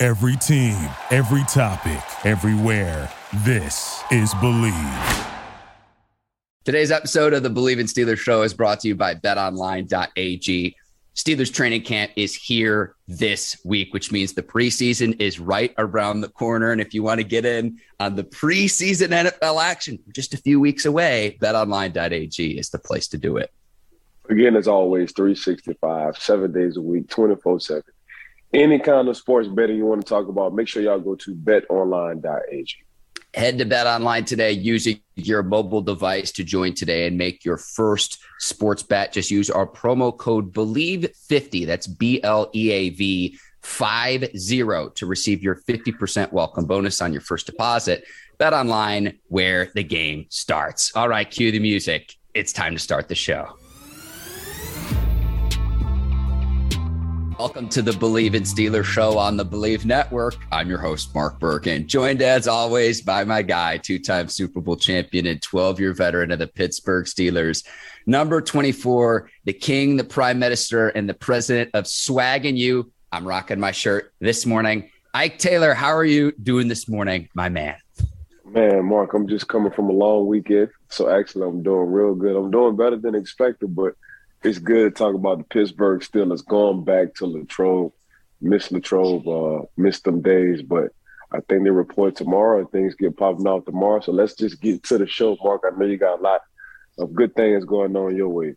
Every team, every topic, everywhere. This is Bleav. Today's episode of the Bleav in Steelers show is brought to you by betonline.ag. Steelers training camp is here this week, which means the preseason is right around the corner. And if you want to get in on the preseason NFL action, just a few weeks away, betonline.ag is the place to do it. Again, as always, 365, seven days a week, 24 7. Any kind of sports betting you want to talk about, make sure y'all go to betonline.ag. Head to Bet Online today using your mobile device to join today and make your first sports bet. Just use our promo code BLEAV50. That's B L E A V 50 to receive your 50% welcome bonus on your first deposit. Bet Online, where the game starts. All right, cue the music. It's time to start the show. Welcome to the Bleav in Steelers show on the Bleav Network. I'm your host, Mark Birkin, joined as always by my guy, two time Super Bowl champion and 12 year veteran of the Pittsburgh Steelers, number 24, the king, the prime minister, and the president of Swag and You. I'm rocking my shirt this morning. Ike Taylor, how are you doing this morning, my man? Man, Mark, I'm just coming from a long weekend. So actually, I'm doing real good. I'm doing better than expected, but it's good to talk about the Pittsburgh Steelers going back to Latrobe. Miss Latrobe, uh, missed them days, but I think they report tomorrow and things get popping off tomorrow. So let's just get to the show, Mark. I know you got a lot of good things going on your way.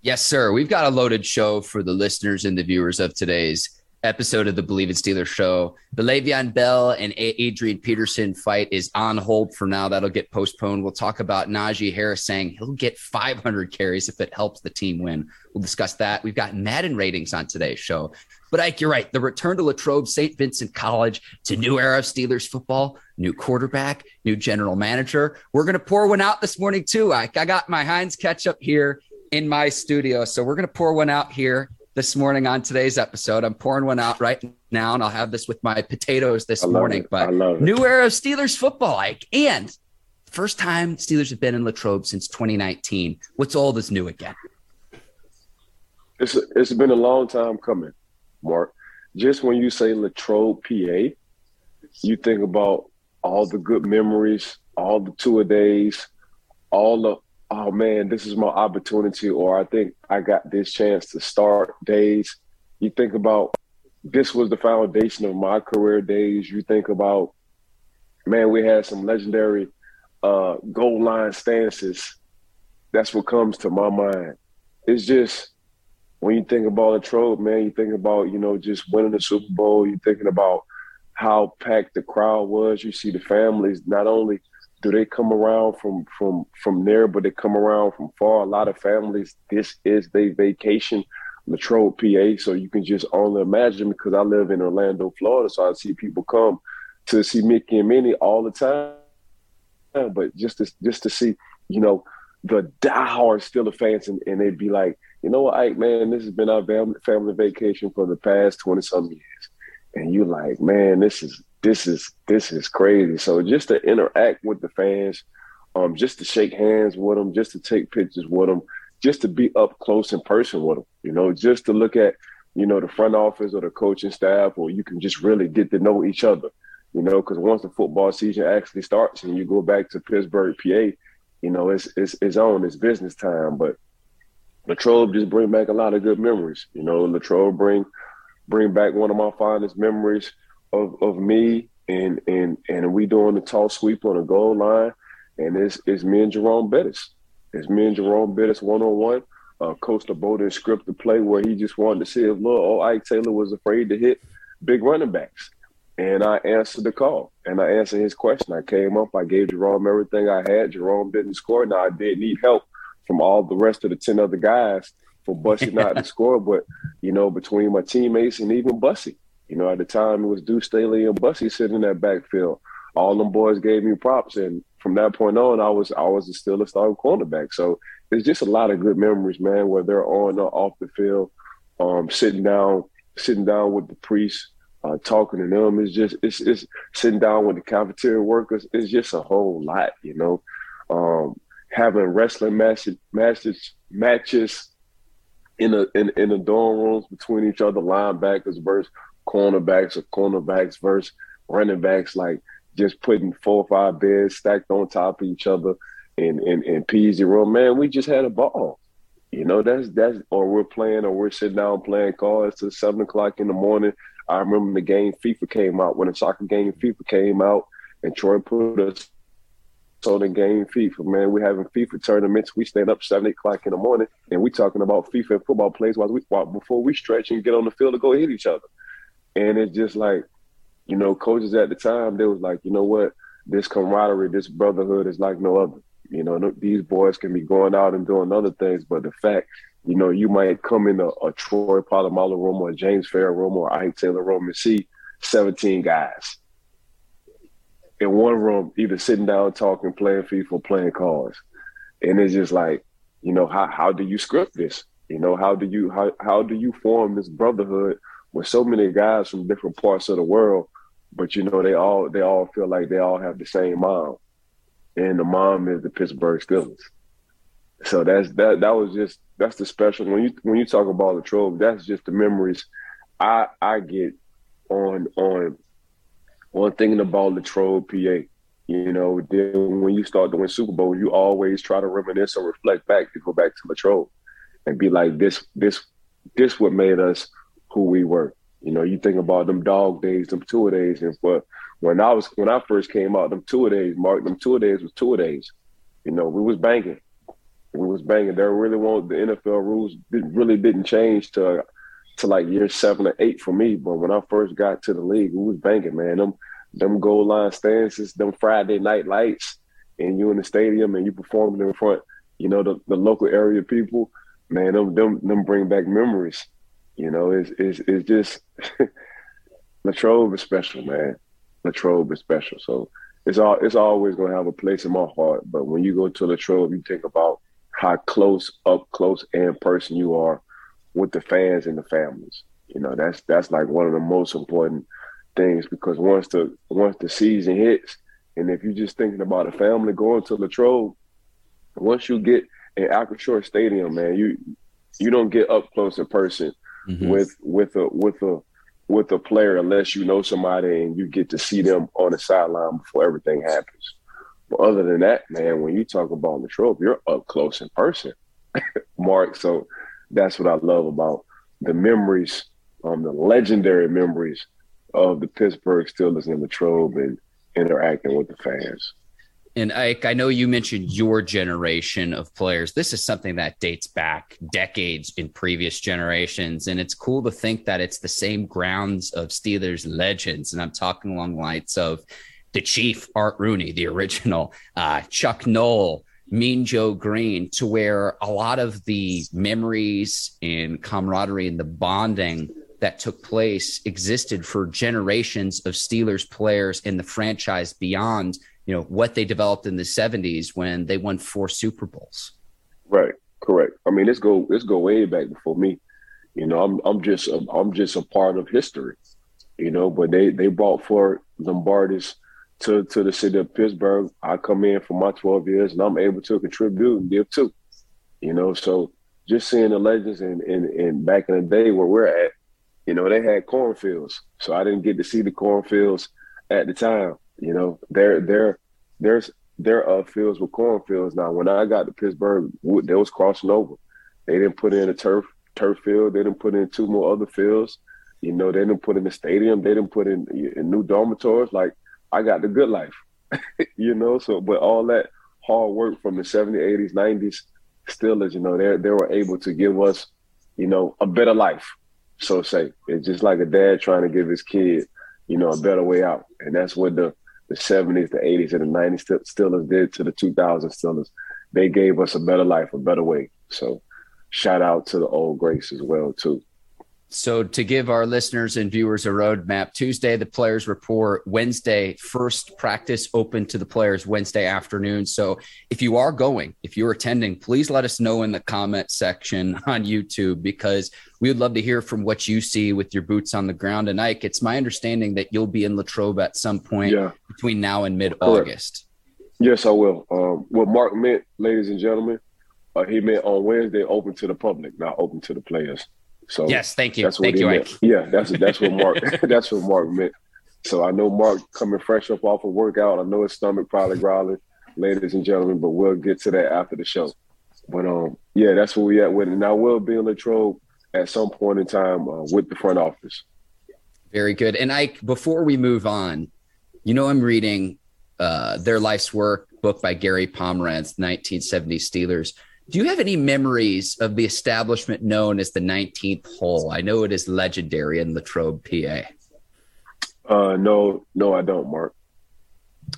Yes, sir. We've got a loaded show for the listeners and the viewers of today's episode of the Bleav in Steelers show. The Le'Veon Bell and Adrian Peterson fight is on hold for now. That'll get postponed. We'll talk about Najee Harris saying he'll get 500 carries if it helps the team win. We'll discuss that. We've got Madden ratings on today's show. But Ike, you're right. The return to Latrobe St. Vincent College. It's a new era of Steelers football, new quarterback, new general manager. We're going to pour one out this morning, too, Ike. I got my Heinz ketchup here in my studio. So we're going to pour one out here this morning on today's episode. I'm pouring one out right now, and I'll have this with my potatoes this morning. It. But new era of Steelers football, like, and first time Steelers have been in Latrobe since 2019. What's all this new again? It's it's been a long time coming, Mark. Just when you say Latrobe, PA, you think about all the good memories, all the tour days, all the oh man, this is my opportunity, or I think I got this chance to start days. You think about this was the foundation of my career days. You think about, man, we had some legendary uh, goal line stances. That's what comes to my mind. It's just when you think about Latrobe, man, you think about, you know, just winning the Super Bowl, you're thinking about how packed the crowd was. You see the families not only – do they come around from from from there, but they come around from far? A lot of families, this is their vacation, Latrobe, PA. So you can just only imagine because I live in Orlando, Florida, so I see people come to see Mickey and Minnie all the time. But just to just to see, you know, the diehard Steeler fans, and, and they'd be like, you know what, Ike, man, this has been our family vacation for the past twenty some years, and you like, man, this is this is this is crazy. So just to interact with the fans, um, just to shake hands with them, just to take pictures with them, just to be up close in person with them. You know, just to look at you know the front office or the coaching staff, or you can just really get to know each other. You know, because once the football season actually starts and you go back to Pittsburgh, PA, you know it's it's it's on, it's business time. But Latrobe just bring back a lot of good memories. You know, Latrobe bring bring back one of my fondest memories of, of me and and and we doing the tall sweep on the goal line, and it's it's me and Jerome Bettis. It's me and Jerome Bettis one on one. Uh, Coach DeBoden script the play where he just wanted to see if little old Ike Taylor was afraid to hit big running backs. And I answered the call and I answered his question. I came up, I gave Jerome everything I had. Jerome didn't score. Now I did need help from all the rest of the 10 other guys for Bussy not to score. But, you know, between my teammates and even Bussy, You know, at the time it was Deuce Staley and Bussy sitting in that backfield. All them boys gave me props, and from that point on, I was I was still a starting cornerback. So it's just a lot of good memories, man. Where they're on or off the field, um, sitting down, sitting down with the priests, uh, talking to them. It's just it's it's sitting down with the cafeteria workers. It's just a whole lot, you know. Um, having wrestling matches matches matches in a in, in the dorm rooms between each other, linebackers versus cornerbacks or cornerbacks versus running backs, like just putting four or five beds stacked on top of each other in in, in PZ room. Man, we just had a ball. You know, that's that's or we're playing or we're sitting down playing cards till seven o'clock in the morning. I remember the game FIFA came out when the soccer game FIFA came out and Troy put us on the game FIFA, man. We're having FIFA tournaments. We stand up seven o'clock in the morning and we talking about FIFA and football plays while we while, before we stretch and get on the field to go hit each other. And it's just like, you know, coaches at the time, they was like, you know what, this camaraderie, this brotherhood is like no other. You know, these boys can be going out and doing other things, but the fact, you know, you might come in a, a Troy Polamalu room or James Farrior room or Ike Taylor room and see 17 guys in one room, either sitting down talking, playing FIFA, playing cards. And it's just like, you know, how how do you script this? You know, how do you how how do you form this brotherhood with so many guys from different parts of the world, but you know, they all they all feel like they all have the same mom and the mom is the Pittsburgh Steelers. So that's that that was just that's the special when you when you talk about Latrobe, that's just the memories I I get on on on thinking about Latrobe, PA. You know, then when you start doing Super Bowl, you always try to reminisce or reflect back to go back to Latrobe and be like, this this this what made us who we were. You know, you think about them dog days, them tour days, and for when I was when I first came out, them two days, Mark, them two days was two days. You know, we was banging. We was banging. There really won't the NFL rules really didn't change to to like year seven or eight for me. But when I first got to the league, we was banging, man. Them them goal line stances, them Friday night lights, and you in the stadium and you performing in front, you know, the, the local area people, man, them them them bring back memories. You know, it's it's it's just Latrobe is special, man. Latrobe is special. So it's all it's always gonna have a place in my heart. But when you go to Latrobe, you think about how close, up close and person you are with the fans and the families. You know, that's that's like one of the most important things because once the once the season hits, and if you're just thinking about a family going to Latrobe, once you get in Acrisure Stadium, man, you you don't get up close in person mm-hmm. with with a with a with a player unless you know somebody and you get to see them on the sideline before everything happens. But other than that, man, when you talk about the Latrobe, you're up close in person, Mark. So that's what I love about the memories, um, the legendary memories of the Pittsburgh Steelers in Latrobe and interacting with the fans. And Ike, I know you mentioned your generation of players. This is something that dates back decades in previous generations. And it's cool to think that it's the same grounds of Steelers legends. And I'm talking along the lines of the Chief, Art Rooney, the original, uh, Chuck Noll, Mean Joe Greene, to where a lot of the memories and camaraderie and the bonding that took place existed for generations of Steelers players in the franchise beyond you know what they developed in the 70s when they won four super bowls. Right. Correct. I mean let's go let's go way back before me. You know i'm i'm just a, i'm just a part of history you know but they they brought for lombardis to to the city of pittsburgh. I come in for my 12 years and i'm able to contribute and give too you know. So just seeing the legends and and, and back in the day where we're at you know they had cornfields. So i didn't get to see the cornfields at the time you know, there there there's there are fields with cornfields now. When I got to Pittsburgh, they was crossing over. They didn't put in a turf turf field. They didn't put in two more other fields. You know, they didn't put in the stadium. They didn't put in, in new dormitories. Like I got the good life, you know. So, but all that hard work from the 70s, 80s, 90s, still is, you know, they they were able to give us, you know, a better life. So say it's just like a dad trying to give his kid, you know, a better way out, and that's what the the 70s, the 80s, and the 90s Steelers did to the 2000s Steelers. They gave us a better life, a better way. So shout out to the old greats as well, too. So, to give our listeners and viewers a roadmap, Tuesday, the players report. Wednesday, first practice open to the players Wednesday afternoon. So, if you are going, if you're attending, please let us know in the comment section on YouTube because we would love to hear from what you see with your boots on the ground. And Ike, it's my understanding that you'll be in Latrobe at some point yeah. between now and mid August. Yes, I will. Um, what Mark meant, ladies and gentlemen, uh, he meant on Wednesday open to the public, not open to the players. So yes, thank you. That's thank you, Ike. Yeah, that's that's what Mark that's what Mark meant. So I know Mark coming fresh up off a of workout. I know his stomach probably growling, ladies and gentlemen, but we'll get to that after the show. But um, yeah, that's where we at with it. Now we'll be in Latrobe at some point in time uh, with the front office. Very good. And Ike, before we move on, you know I'm reading uh, their life's work book by Gary Pomerantz, 1970 Steelers. Do you have any memories of the establishment known as the 19th hole? I know it is legendary in Latrobe, PA. Uh, no, no, I don't, Mark.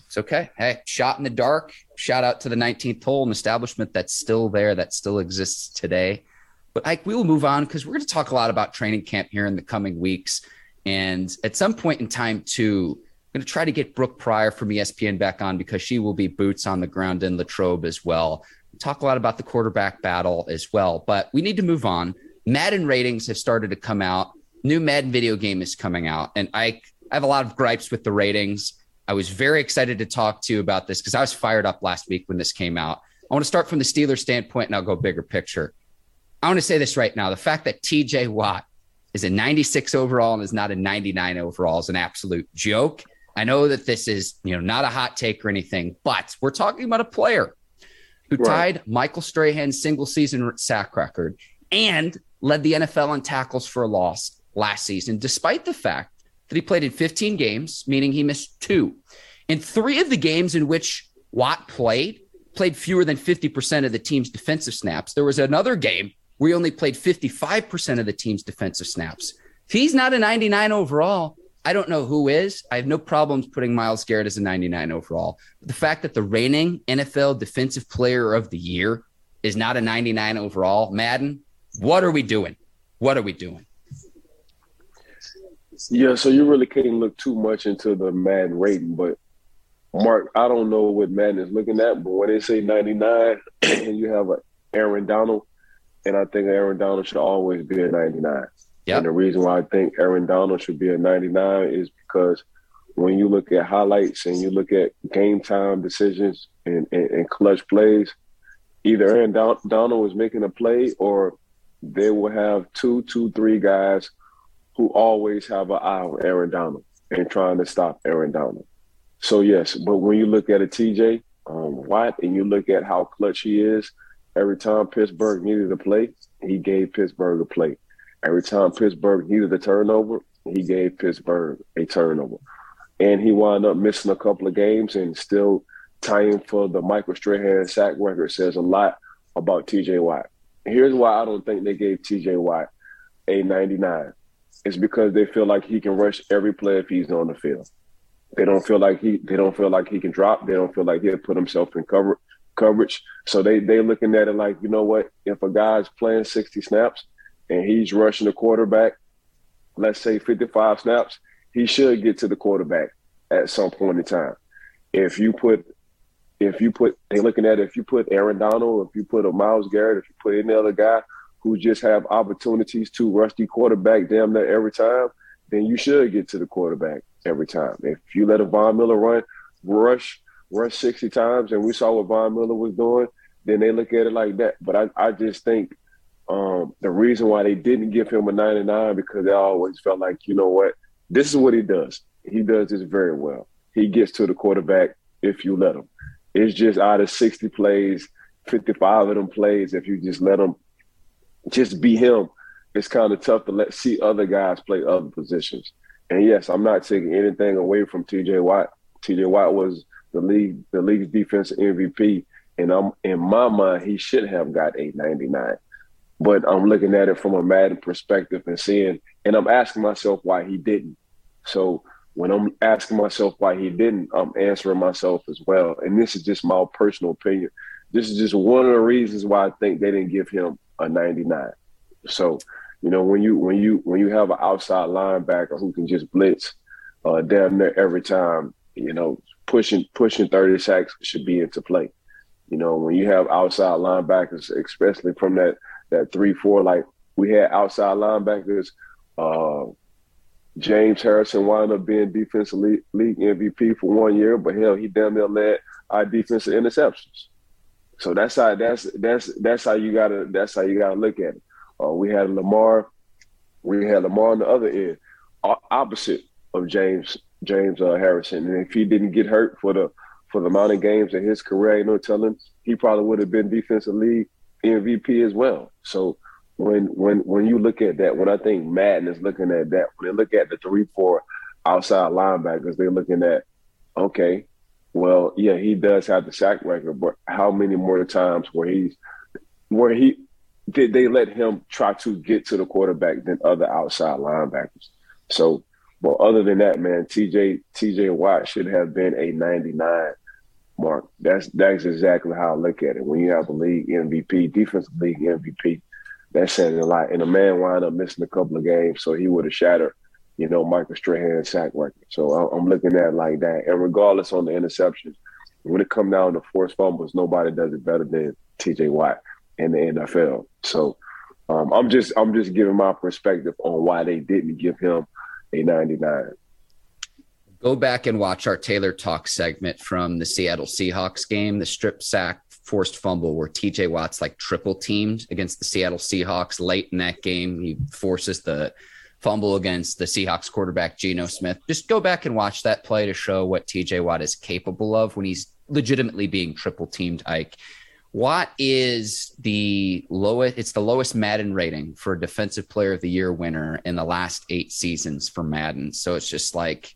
It's okay. Hey, shot in the dark. Shout out to the 19th hole, an establishment that's still there, that still exists today. But Ike, we will move on because we're going to talk a lot about training camp here in the coming weeks. And at some point in time, too, I'm going to try to get Brooke Pryor from ESPN back on because she will be boots on the ground in Latrobe as well talk a lot about the quarterback battle as well. But we need to move on. Madden ratings have started to come out. New Madden video game is coming out, and I, I have a lot of gripes with the ratings. I was very excited to talk to you about this because I was fired up last week when this came out. I want to start from the Steelers standpoint and I'll go bigger picture. I want to say this right now. The fact that TJ Watt is a 96 overall and is not a 99 overall is an absolute joke. I know that this is, you know, not a hot take or anything, but we're talking about a player who right. tied Michael Strahan's single season sack record and led the NFL in tackles for a loss last season, despite the fact that he played in 15 games, meaning he missed two. In three of the games in which Watt played, played fewer than 50% of the team's defensive snaps. There was another game where he only played 55% of the team's defensive snaps. If he's not a 99 overall, I don't know who is. I have no problems putting Myles Garrett as a 99 overall. The fact that the reigning NFL Defensive Player of the Year is not a 99 overall, Madden, what are we doing? What are we doing? Yeah, so you really can't look too much into the Madden rating, but Mark, I don't know what Madden is looking at, but when they say 99 and you have a Aaron Donald, and I think Aaron Donald should always be a 99. Yep. And the reason why I think Aaron Donald should be a 99 is because when you look at highlights and you look at game time decisions and, and, and clutch plays, either Aaron Don- Donald was making a play or they will have two, two, three guys who always have an eye on Aaron Donald and trying to stop Aaron Donald. So yes, but when you look at a TJ um, Watt and you look at how clutch he is, every time Pittsburgh needed a play, he gave Pittsburgh a play. Every time Pittsburgh needed a turnover, he gave Pittsburgh a turnover. And he wound up missing a couple of games and still tying for the Michael Strahan sack record says a lot about TJ Watt. Here's why I don't think they gave TJ Watt a 99. It's because they feel like he can rush every play if he's on the field. They don't feel like he they don't feel like he can drop. They don't feel like he'll put himself in cover coverage. So they they looking at it like, you know what, if a guy's playing 60 snaps, and he's rushing the quarterback, let's say 55 snaps, he should get to the quarterback at some point in time. If you put if you put they looking at if you put Aaron Donald, if you put a Myles Garrett, if you put any other guy who just have opportunities to rush the quarterback damn near every time, then you should get to the quarterback every time. If you let a Von Miller run, rush, rush 60 times, and we saw what Von Miller was doing, then they look at it like that. But I, I just think – um, the reason why they didn't give him a 99 because they always felt like, you know what, this is what he does. He does this very well. He gets to the quarterback if you let him. It's just out of 60 plays, 55 of them plays, if you just let him just be him, it's kind of tough to let see other guys play other positions. And yes, I'm not taking anything away from TJ Watt. TJ Watt was the league the league's defensive MVP. And I'm in my mind, he should have got a 99 but I'm looking at it from a Madden perspective and seeing, and I'm asking myself why he didn't. So when I'm asking myself why he didn't, I'm answering myself as well. And this is just my personal opinion. This is just one of the reasons why I think they didn't give him a 99. So You know, when you when you when you have an outside linebacker who can just blitz uh, damn near every time, you know, pushing pushing 30 sacks should be into play. You know, when you have outside linebackers, especially from that that three four, like we had outside linebackers. Uh, James Harrison wound up being defensive league, league MVP for one year, but hell, he damn near led our defensive interceptions. So that's how that's that's that's how you gotta that's how you gotta look at it. Uh, we had LaMarr, we had LaMarr on the other end, opposite of James James uh, Harrison. And if he didn't get hurt for the for the amount of games in his career, you know, telling he probably would have been defensive league MVP as well. So when when when you look at that, when I think Madden is looking at that, when they look at the three four outside linebackers, they're looking at okay, well, yeah, he does have the sack record, but how many more times where he's where he did they let him try to get to the quarterback than other outside linebackers? So, but other than that, man, TJ TJ Watt should have been a 99 mark. That's that's exactly how I look at it. When you have a league MVP, defensive league MVP, that saying a lot. And a man wound up missing a couple of games, so he would have shattered you know, Michael Strahan sack record. So I'm looking at it like that. And regardless on the interceptions, when it come down to forced fumbles, nobody does it better than TJ Watt in the NFL. So um, I'm just I'm just giving my perspective on why they didn't give him a 99. Go back and watch our Taylor Talk segment from the Seattle Seahawks game, the strip sack forced fumble where TJ Watt's like triple teamed against the Seattle Seahawks late in that game. He forces the fumble against the Seahawks quarterback Geno Smith. Just go back and watch that play to show what TJ Watt is capable of when he's legitimately being triple teamed. Ike, Watt is the lowest. It's the lowest Madden rating for a Defensive Player of the Year winner in the last eight seasons for Madden. So it's just like,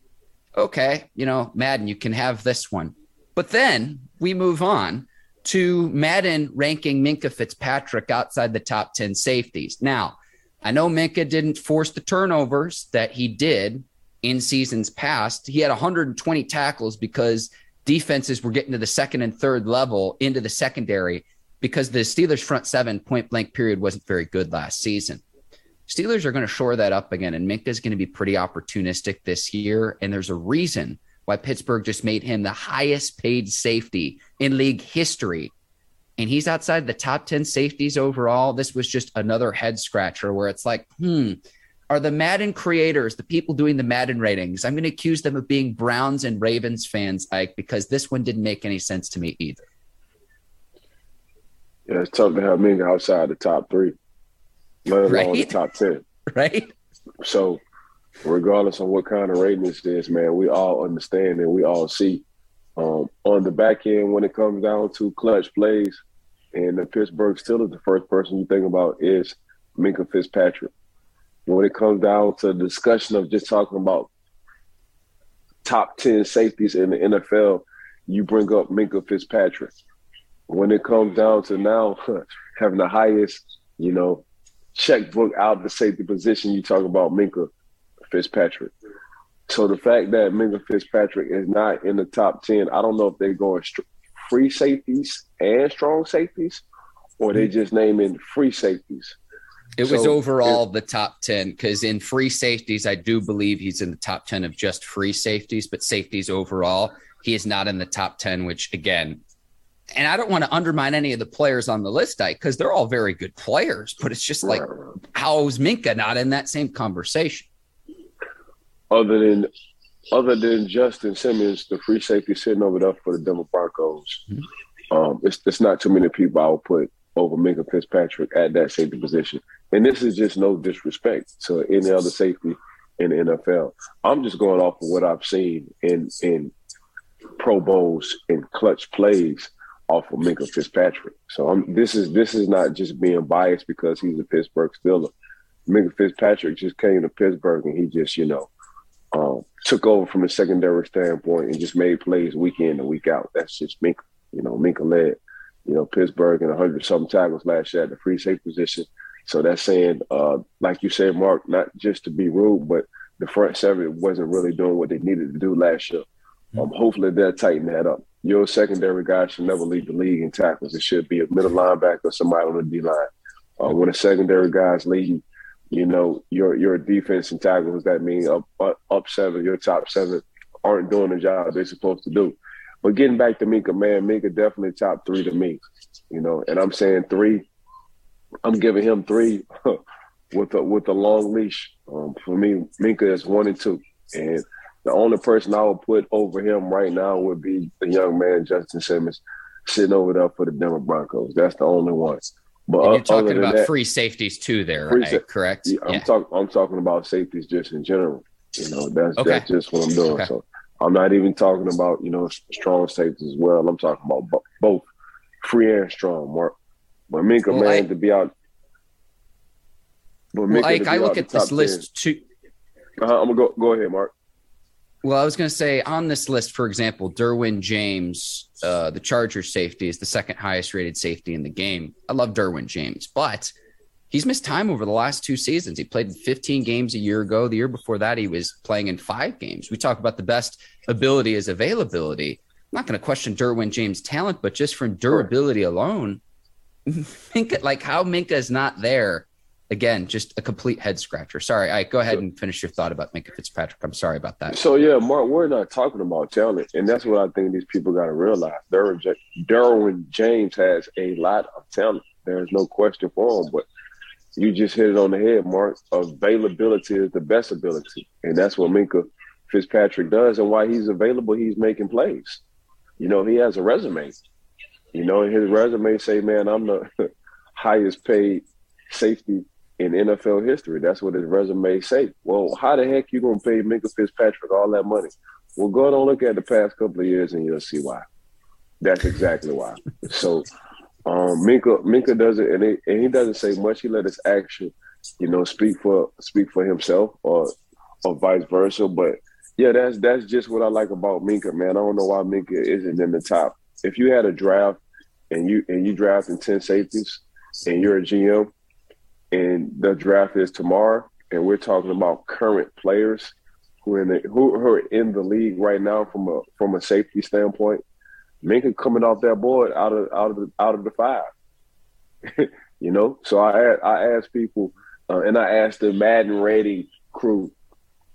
okay, you know, Madden, you can have this one, but then we move on to Madden ranking Minkah Fitzpatrick outside the top ten safeties. Now I know Minkah didn't force the turnovers that he did in seasons past. He had 120 tackles because defenses were getting to the second and third level into the secondary because the Steelers' front seven point blank period wasn't very good last season. Steelers are going to shore that up again, and Minkah is going to be pretty opportunistic this year. And there's a reason why Pittsburgh just made him the highest paid safety in league history and he's outside the top 10 safeties overall. This was just another head scratcher where it's like, hmm, are the Madden creators, the people doing the Madden ratings, I'm going to accuse them of being Browns and Ravens fans, Ike, because this one didn't make any sense to me either. Yeah, it's tough to have Minkah outside the top three, let alone right? the top 10. Right. So, regardless of what kind of rating this is, man, we all understand and we all see um, on the back end, when it comes down to clutch plays, and the Pittsburgh Steelers, the first person you think about is Minkah Fitzpatrick. When it comes down to the discussion of just talking about top 10 safeties in the NFL, you bring up Minkah Fitzpatrick. When it comes down to now having the highest, you know, checkbook out the safety position, you talk about Minkah Fitzpatrick. So the fact that Minkah Fitzpatrick is not in the top ten, I don't know if they're going st- free safeties and strong safeties, or they mm-hmm. just naming free safeties. It so was overall the top 10 because in free safeties, I do believe he's in the top 10 of just free safeties, but safeties overall, he is not in the top 10, which again, and I don't want to undermine any of the players on the list, I because they're all very good players, but it's just like, how is Minkah not in that same conversation? other than other than Justin Simmons, the free safety sitting over there for the Denver Broncos, mm-hmm. um, it's, it's not too many people I would put over Minkah Fitzpatrick at that safety position. And this is just no disrespect to any other safety in the NFL. I'm just going off of what I've seen in in Pro Bowls and clutch plays off of Minkah Fitzpatrick. So I'm, this is this is not just being biased because he's a Pittsburgh Steeler. Minkah Fitzpatrick just came to Pittsburgh and he just you know um, took over from a secondary standpoint and just made plays week in and week out. That's just Minkah. You know, Minkah led, you know, Pittsburgh and 100 something tackles last year at the free safety position. So that's saying, uh, like you said, Mark, not just to be rude, but the front seven wasn't really doing what they needed to do last year. Um, hopefully they'll tighten that up. Your secondary guy should never lead the league in tackles. It should be a middle linebacker, or somebody on the D line. Uh, when a secondary guy's leading you know, your your defense and tackles that mean up up seven, your top seven aren't doing the job they're supposed to do. But getting back to Minkah, man, Minkah definitely top three to me. You know, and I'm saying three. I'm giving him three with a with a long leash. Um, for me, Minkah is one and two, and the only person I would put over him right now would be the young man Justin Simmons, sitting over there for the Denver Broncos. That's the only one. But and you're talking about that, free safeties too, there, right? correct? Yeah, I'm yeah. talking. I'm talking about safeties just in general. You know, that's okay. that's just what I'm doing. Okay. So I'm not even talking about you know strong safeties as well. I'm talking about both free and strong. Mark, but Minkah well, man, I, to be out. But well, Ike, I look at this 10, list too. Uh-huh, I'm gonna go. Go ahead, Mark. Well, I was going to say on this list, for example, Derwin James, uh, the Charger safety, is the second highest rated safety in the game. I love Derwin James, but he's missed time over the last two seasons. He played 15 games a year ago. The year before that, he was playing in five games. We talk about the best ability is availability. I'm not going to question Derwin James' talent, but just from durability alone, Minkah, like how Minkah is not there again, just a complete head scratcher. Sorry, I go ahead and finish your thought about Minkah Fitzpatrick. I'm sorry about that. So yeah, Mark, we're not talking about talent, and that's what I think these people got to realize. Derwin James has a lot of talent. There's no question for him, but you just hit it on the head, Mark. Availability is the best ability, and that's what Minkah Fitzpatrick does. And why he's available, he's making plays. You know, he has a resume. You know, his resume say, "Man, I'm the highest paid safety in NFL history. That's what his resume say. Well, how the heck you gonna pay Minkah Fitzpatrick all that money? Well, go and look at the past couple of years and you'll see why. That's exactly why. So um Minkah Minkah does it and, and he doesn't say much. He let his action, you know, speak for speak for himself or or vice versa. But yeah, that's that's just what I like about Minkah, man. I don't know why Minkah isn't in the top. If you had a draft and you and you drafting 10 safeties and you're a GM and the draft is tomorrow, and we're talking about current players who are in the, who are in the league right now from a from a safety standpoint. Minkah coming off that board out of out of the out of the five. you know, so I I asked people, uh, and I asked the Madden rating crew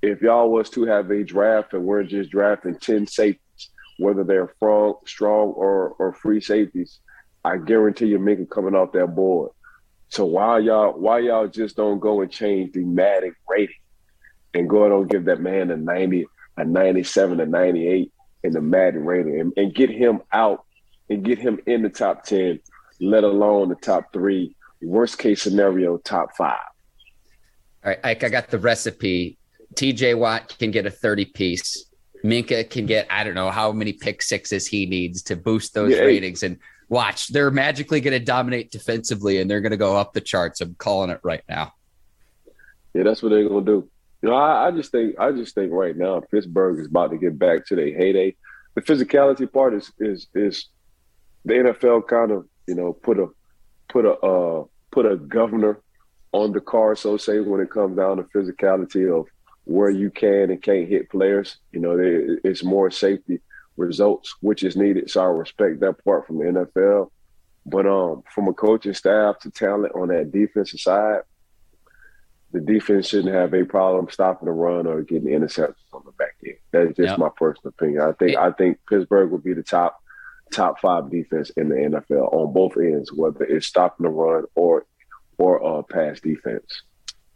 if y'all was to have a draft and we're just drafting ten safeties, whether they're from strong or or free safeties, I guarantee you Minkah coming off that board. So why y'all why y'all just don't go and change the Madden rating and go and give that man a 90, a 97, a 98 in the Madden rating and, and get him out and get him in the top 10, let alone the top three, worst case scenario, top five. All right, Ike, I got the recipe. TJ Watt can get a 30 piece. Minkah can get, I don't know how many pick sixes he needs to boost those yeah, ratings. And watch, they're magically going to dominate defensively and they're going to go up the charts. I'm calling it right now. Yeah, that's what they're going to do. You know, I, I, just think I just think right now Pittsburgh is about to get back to their heyday. The physicality part is is is the NFL kind of you know put a put a uh, put a governor on the car, so say when it comes down to physicality of where you can and can't hit players. You know, it's more safety results, which is needed. So I respect that part from the NFL. But um, from a coaching staff to talent on that defensive side, the defense shouldn't have a problem stopping the run or getting interceptions on the back end. That's just yep. my personal opinion. I think I think Pittsburgh would be the top top five defense in the NFL on both ends, whether it's stopping the run or or uh, pass defense.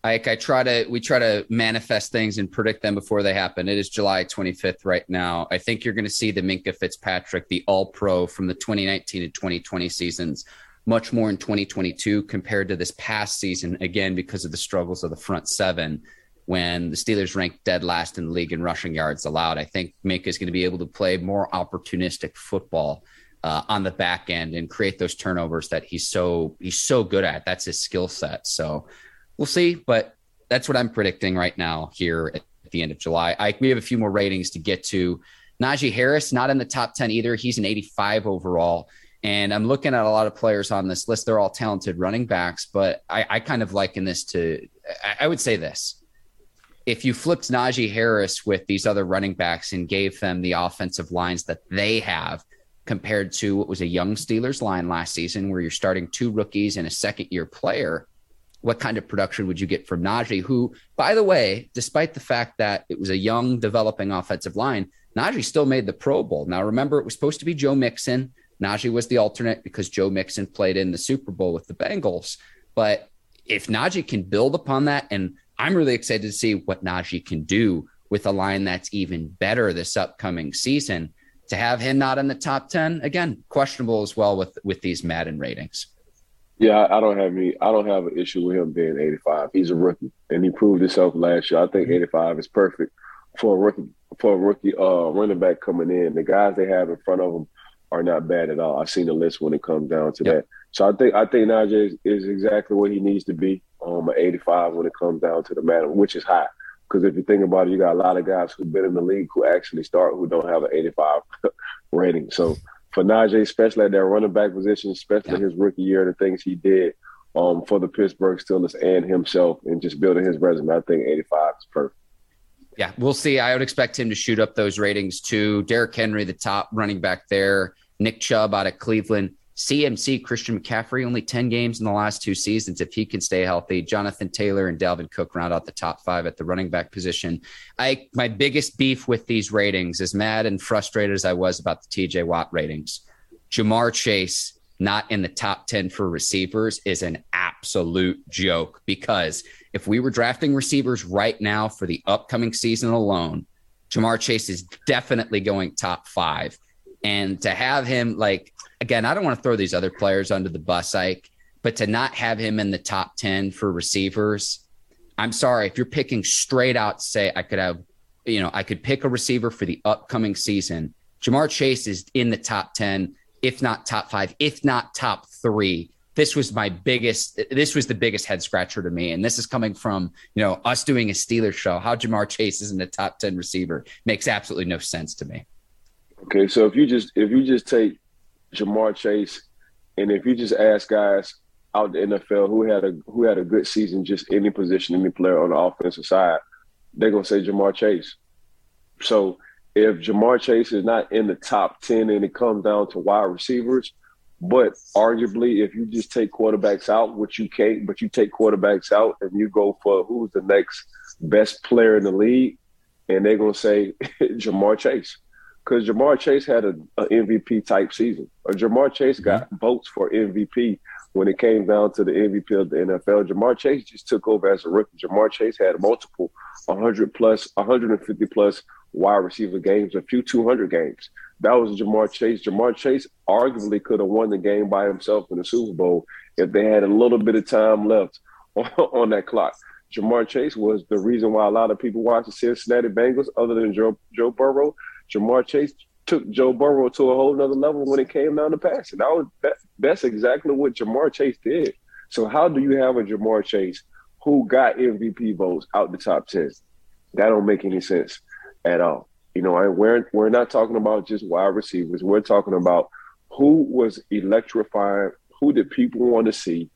I, I try to we try to manifest things and predict them before they happen. It is July 25th right now. I think you're going to see the Minkah Fitzpatrick, the All Pro from the 2019 and 2020 seasons, much more in 2022 compared to this past season. Again, because of the struggles of the front seven, when the Steelers ranked dead last in the league in rushing yards allowed. I think Minkah is going to be able to play more opportunistic football. Uh, on the back end and create those turnovers that he's so he's so good at. That's his skill set. So we'll see, but that's what I'm predicting right now here at the end of July. I, we have a few more ratings to get to. Najee Harris, not in the top 10 either. He's an 85 overall. And I'm looking at a lot of players on this list. They're all talented running backs, but I, I kind of liken this to, I, I would say this. If you flipped Najee Harris with these other running backs and gave them the offensive lines that they have compared to what was a young Steelers line last season, where you're starting two rookies and a second year player, what kind of production would you get from Najee, who, by the way, despite the fact that it was a young developing offensive line, Najee still made the Pro Bowl. Now, remember, it was supposed to be Joe Mixon. Najee was the alternate because Joe Mixon played in the Super Bowl with the Bengals. But if Najee can build upon that, and I'm really excited to see what Najee can do with a line that's even better this upcoming season. To have him not in the top 10, again, questionable as well with with these Madden ratings. Yeah, I don't have any. I don't have an issue with him being 85. He's a rookie, and he proved himself last year. I think mm-hmm. 85 is perfect for a rookie for a rookie uh, running back coming in. The guys they have in front of him are not bad at all. I've seen the list when it comes down to yep. that. So I think I think Najee is, is, exactly what he needs to be. Um, an 85 when it comes down to the matter, which is high. Because if you think about it, you got a lot of guys who've been in the league who actually start who don't have an 85 rating. So for Najee, especially at that running back position, especially yeah. his rookie year, the things he did um, for the Pittsburgh Steelers and himself, and just building his resume, I think 85 is perfect. Yeah, we'll see. I would expect him to shoot up those ratings too. Derrick Henry, the top running back there. Nick Chubb out of Cleveland. CMC, Christian McCaffrey, only 10 games in the last two seasons. If he can stay healthy, Jonathan Taylor and Dalvin Cook round out the top five at the running back position. I my biggest beef with these ratings, as mad and frustrated as I was about the TJ Watt ratings, Ja'Marr Chase not in the top 10 for receivers is an absolute joke because if we were drafting receivers right now for the upcoming season alone, Ja'Marr Chase is definitely going top five. And to have him like again, I don't want to throw these other players under the bus, Ike, but to not have him in the top 10 for receivers, I'm sorry. If you're picking straight out, say I could have, you know, I could pick a receiver for the upcoming season. Ja'Marr Chase is in the top 10, if not top five, if not top three. This was my biggest, this was the biggest head scratcher to me. And this is coming from, you know, us doing a Steelers show. How Ja'Marr Chase is in the top 10 receiver makes absolutely no sense to me. Okay. So if you just, if you just take Ja'Marr Chase, and if you just ask guys out the NFL who had a who had a good season, just any position, any player on the offensive side, they're gonna say Ja'Marr Chase. So if Ja'Marr Chase is not in the top ten and it comes down to wide receivers, but arguably if you just take quarterbacks out, which you can't, but you take quarterbacks out and you go for who's the next best player in the league, and they're gonna say Ja'Marr Chase because Ja'Marr Chase had a, a, MVP type season. Or Ja'Marr Chase got mm-hmm. votes for MVP when it came down to the MVP of the NFL. Ja'Marr Chase just took over as a rookie. Ja'Marr Chase had multiple 100 plus, 150 plus wide receiver games, a few 200 games. That was Ja'Marr Chase. Ja'Marr Chase arguably could have won the game by himself in the Super Bowl if they had a little bit of time left on, on that clock. Ja'Marr Chase was the reason why a lot of people watch the Cincinnati Bengals, other than Joe, Joe Burrow, Ja'Marr Chase took Joe Burrow to a whole nother level when it came down to passing. That was that, that's exactly what Ja'Marr Chase did. So how do you have a Ja'Marr Chase who got MVP votes out the top ten? That don't make any sense at all. You know, I, we're we're not talking about just wide receivers. We're talking about who was electrifying. Who did people want to see?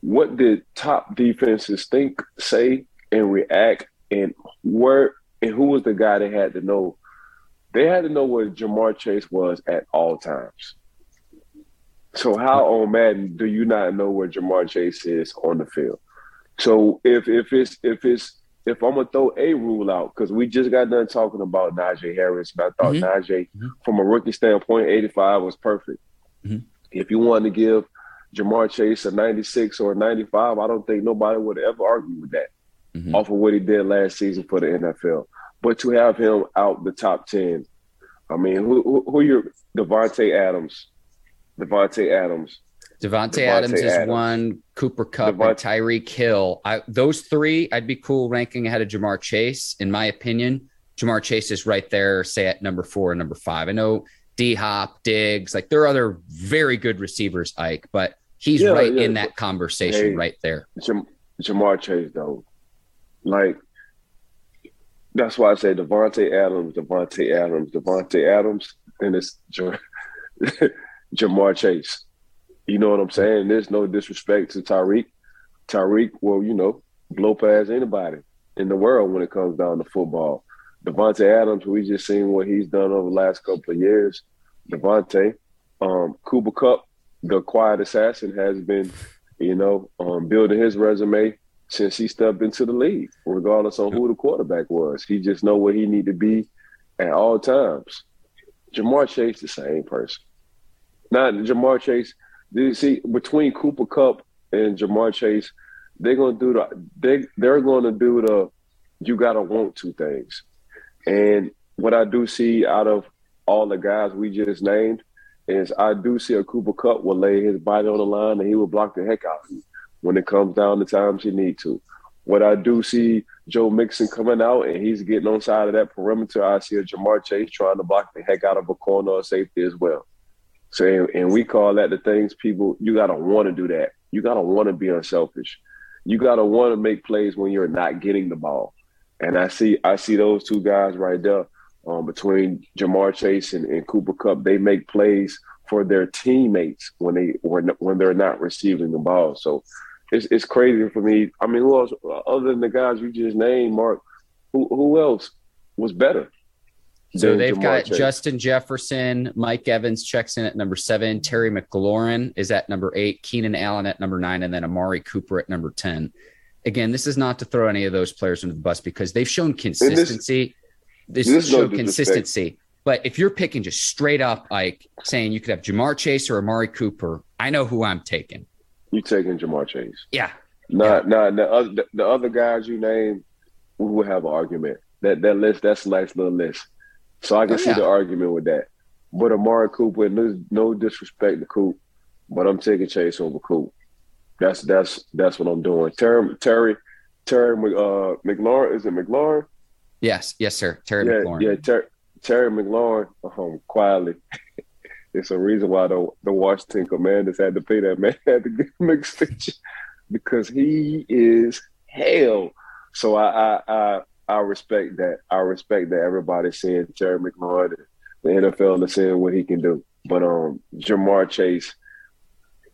What did top defenses think, say, and react? And where and who was the guy that had to know they had to know what Ja'Marr Chase was at all times. So how on Madden do you not know where Ja'Marr Chase is on the field? So if if it's if it's if I'm gonna throw a rule out because we just got done talking about Najee Harris, but I thought mm-hmm. Najee, mm-hmm. from a rookie standpoint, 85 was perfect. Mm-hmm. If you wanted to give Ja'Marr Chase a 96 or a 95, I don't think nobody would ever argue with that mm-hmm. off of what he did last season for the NFL. But to have him out the top ten, I mean, who who, who your Davante Adams, Davante Adams, Davante Adams is Adams. one, Cooper Kupp Devont- and Tyreek Hill. I, those three, I'd be cool ranking ahead of Ja'Marr Chase, in my opinion. Ja'Marr Chase is right there, say at number four and number five. I know D Hop, Diggs, like there are other very good receivers, Ike, but he's yeah, right yeah. in that conversation hey, right there. Jam- Ja'Marr Chase, though, like that's why I say Davante Adams, Davante Adams, Davante Adams, and it's Ja'Marr Chase. You know what I'm saying? There's no disrespect to Tyreek. Tyreek will, you know, blow past anybody in the world when it comes down to football. Davante Adams, we just seen what he's done over the last couple of years. Davante, um, Cooper Kupp, the quiet assassin, has been you know, um, building his resume since he stepped into the league, regardless on who the quarterback was. He just know where he need to be at all times. Ja'Marr Chase, the same person. Not Ja'Marr Chase. You see, between Cooper Kupp and Ja'Marr Chase, they're gonna do the they they're gonna do the you gotta want to things. And what I do see out of all the guys we just named is I do see a Cooper Kupp will lay his body on the line and he will block the heck out of you when it comes down to times you need to. What I do see Joe Mixon coming out and he's getting on side of that perimeter. I see a Ja'Marr Chase trying to block the heck out of a corner or safety as well. So and we call that the things people you gotta want to do that. You gotta want to be unselfish. You gotta want to make plays when you're not getting the ball. And I see I see those two guys right there um, between Ja'Marr Chase and, and Cooper Kupp, They make plays for their teammates when they when, when they're not receiving the ball. So it's it's crazy for me. I mean, who else other than the guys you just named, Mark? Who who else was better? So they've Ja'Marr got Chase? Justin Jefferson, Mike Evans checks in at number seven, Terry McLaurin is at number eight, Keenan Allen at number nine, and then Amari Cooper at number ten. Again, this is not to throw any of those players under the bus because they've shown consistency. This, this show consistency. But if you're picking just straight up, like saying you could have Ja'Marr Chase or Amari Cooper, I know who I'm taking. You taking Ja'Marr Chase? Yeah. Not, yeah. not the other the other guys you name. We will have an argument. That that list, that's a nice little list. So I can oh, see yeah. the argument with that. But Amari Cooper, no, no disrespect to Coop, but I'm taking Chase over Coop. That's that's that's what I'm doing. Terry Terry Terry uh, McLaurin is it McLaurin? Yes, yes, sir. Terry yeah, McLaurin. Yeah, Ter- Terry McLaurin. Um, quietly, it's a reason why the the Washington Commanders had to pay that man had to give him extension because he is hell. So I I I, I respect that. I respect that everybody's saying Terry McLaurin. The NFL is saying what he can do. But um, Ja'Marr Chase,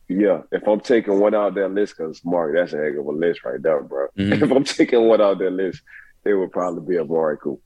yeah, if I'm taking one out that list, because Mark, that's a heck of a list right there, bro. Mm-hmm. If I'm taking one out that list, it would probably be a Amari Cooper.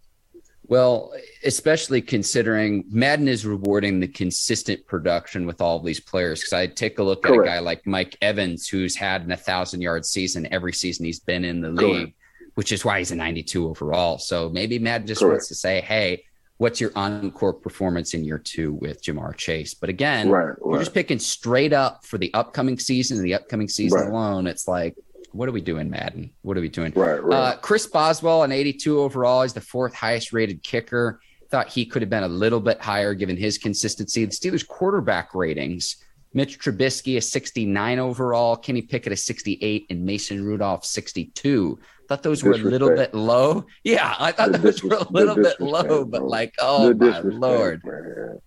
Well, especially considering Madden is rewarding the consistent production with all of these players. Because I take a look Correct. at a guy like Mike Evans, who's had an 1,000 yard season every season he's been in the league, which is why he's a 92 overall. So maybe Madden just Correct. wants to say, hey, what's your encore performance in year two with Ja'Marr Chase? But again, right, right. you're just picking straight up for the upcoming season and the upcoming season right. alone. It's like, what are we doing, Madden? What are we doing? Right, right. Uh, Chris Boswell, an 82 overall, is the fourth highest rated kicker. Thought he could have been a little bit higher given his consistency. The Steelers quarterback ratings. Mitch Trubisky a 69 overall, Kenny Pickett a 68, and Mason Rudolph 62. Thought those were a little bit low. Yeah, I thought the those were a little bit low, but like, oh my lord. Man.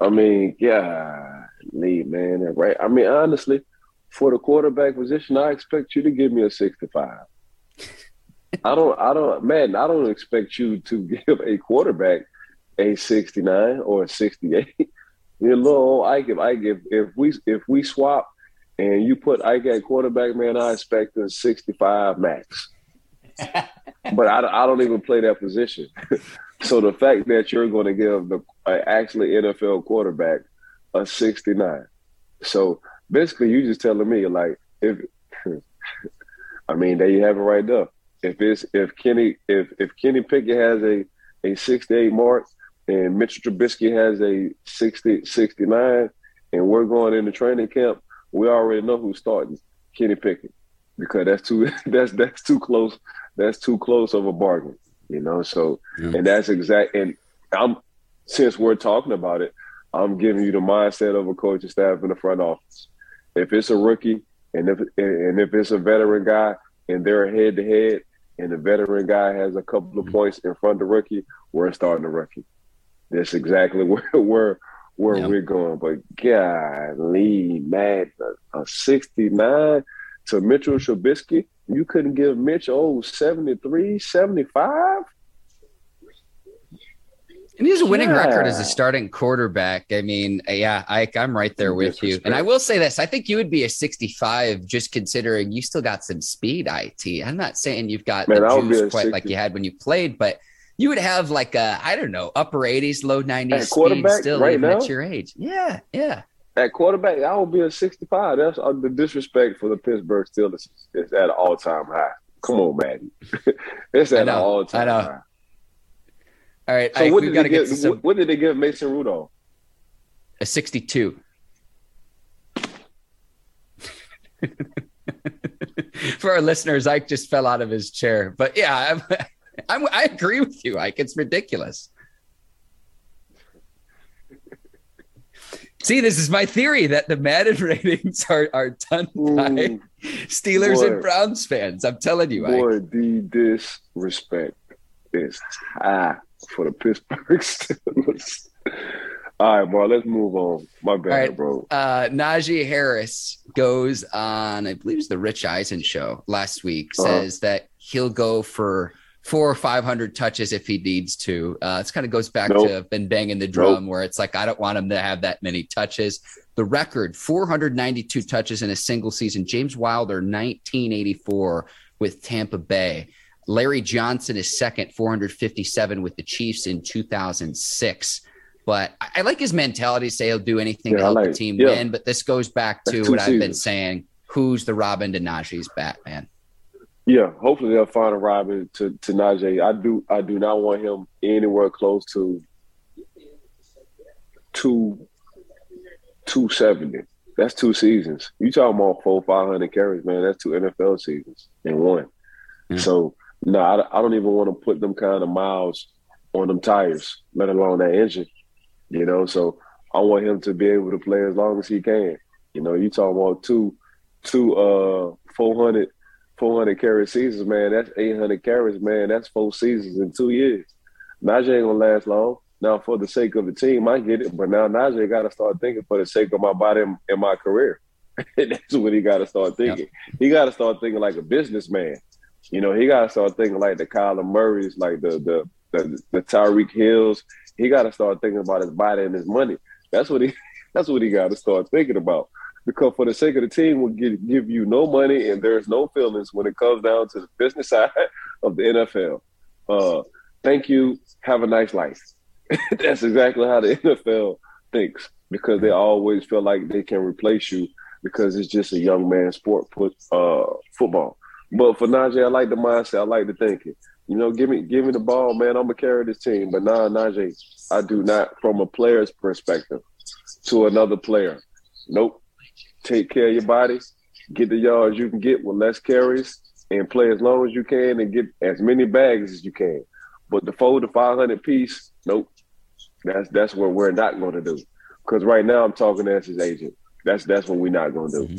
I mean, yeah, lead man, right? I mean, honestly, for the quarterback position, I expect you to give me a 65. I don't, I don't, man, I don't expect you to give a quarterback a 69 or a 68. you little Ike, if Ike, if, if we if we swap and you put Ike at quarterback, man, I expect a 65 max. but I, I don't even play that position. so the fact that you're going to give the uh, actually NFL quarterback a 69. So basically you just telling me like if I mean there you have it right there. If it's if Kenny if if Kenny Pickett has a a 68 mark and Mitchell Trubisky has a 60 69 and we're going into training camp, we already know who's starting Kenny Pickett because that's too that's that's too close that's too close of a bargain, you know. So and that's exact and I'm since we're talking about it, I'm giving you the mindset of a coaching staff in the front office. If it's a rookie and if and if it's a veteran guy and they're head to head and the veteran guy has a couple of mm-hmm. points in front of the rookie, we're starting the rookie. That's exactly where where where yep. we're going. But golly, man, a, a 69 to Mitchell Trubisky, you couldn't give Mitch oh 73, 75? And he's a winning yeah. record as a starting quarterback. I mean, yeah, I, I'm right there with you. And I will say this: I think you would be a 65, just considering you still got some speed. It. I'm not saying you've got Man, the juice quite 60. like you had when you played, but you would have like a I don't know upper 80s, low 90s speed still right even now? at your age. Yeah, yeah. at quarterback, I will be a 65. That's uh, the disrespect for the Pittsburgh Steelers is at an all time high. Come on, Maddie. it's at an all time high. All right. So I, what did they give? Some... What did they give Mason Rudolph? A 62. For our listeners, Ike just fell out of his chair. But yeah, I'm, I'm, i agree with you, Ike. It's ridiculous. See, this is my theory that the Madden ratings are, are done by Steelers boy, and Browns fans. I'm telling you, boy, Ike. the disrespect is high for the Pittsburgh Steelers. All right, bro. Let's move on. My bad, right, bro. Uh, Najee Harris goes on, I believe it's the Rich Eisen show last week. Uh-huh. Says that he'll go for four or five hundred touches if he needs to. Uh, this kind of goes back nope. to been banging the drum, nope. where it's like I don't want him to have that many touches. The record: four hundred ninety-two touches in a single season. James Wilder, nineteen eighty-four with Tampa Bay. Larry Johnson is second, 457 with the Chiefs in 2006. But I, like his mentality. to Say he'll do anything yeah, to help like, the team yeah. win. But this goes back to what I've been saying. Who's the Robin to Najee's Batman? Yeah, hopefully they'll find a Robin to, to Najee. I do I do not want him anywhere close to two two seventy. That's two seasons. You talking about four five hundred carries, man? That's two NFL seasons in one. Mm-hmm. So no, I, I don't even want to put them kind of miles on them tires, let alone that engine. You know, so I want him to be able to play as long as he can. You know, you talking about two, two, uh, 400, 400 carry seasons, man. That's 800 carries, man. That's four seasons in two years. Najee ain't gonna last long. Now, for the sake of the team, I get it, but now Najee got to start thinking for the sake of my body and, and my career. That's what he got to start thinking. Yep. He got to start thinking like a businessman. You know, he got to start thinking like the Kyler Murrays, like the the the, the Tyreek Hills, he got to start thinking about his body and his money. That's what he. That's what he got to start thinking about. Because for the sake of the team, will give, give you no money and there's no feelings when it comes down to the business side of the NFL. Uh, thank you. Have a nice life. That's exactly how the NFL thinks because they always feel like they can replace you because it's just a young man sport, put uh, football. But for Najee, I like the mindset. I like the thinking. You know, give me give me the ball, man. I'm gonna carry this team. But nah, Najee, I do not from a player's perspective to another player. Nope. Take care of your body, get the yards you can get with less carries, and play as long as you can and get as many bags as you can. But the four to five hundred piece, nope. That's that's what we're not gonna do. Because right now I'm talking as his agent. That's that's what we're not gonna do. Mm-hmm.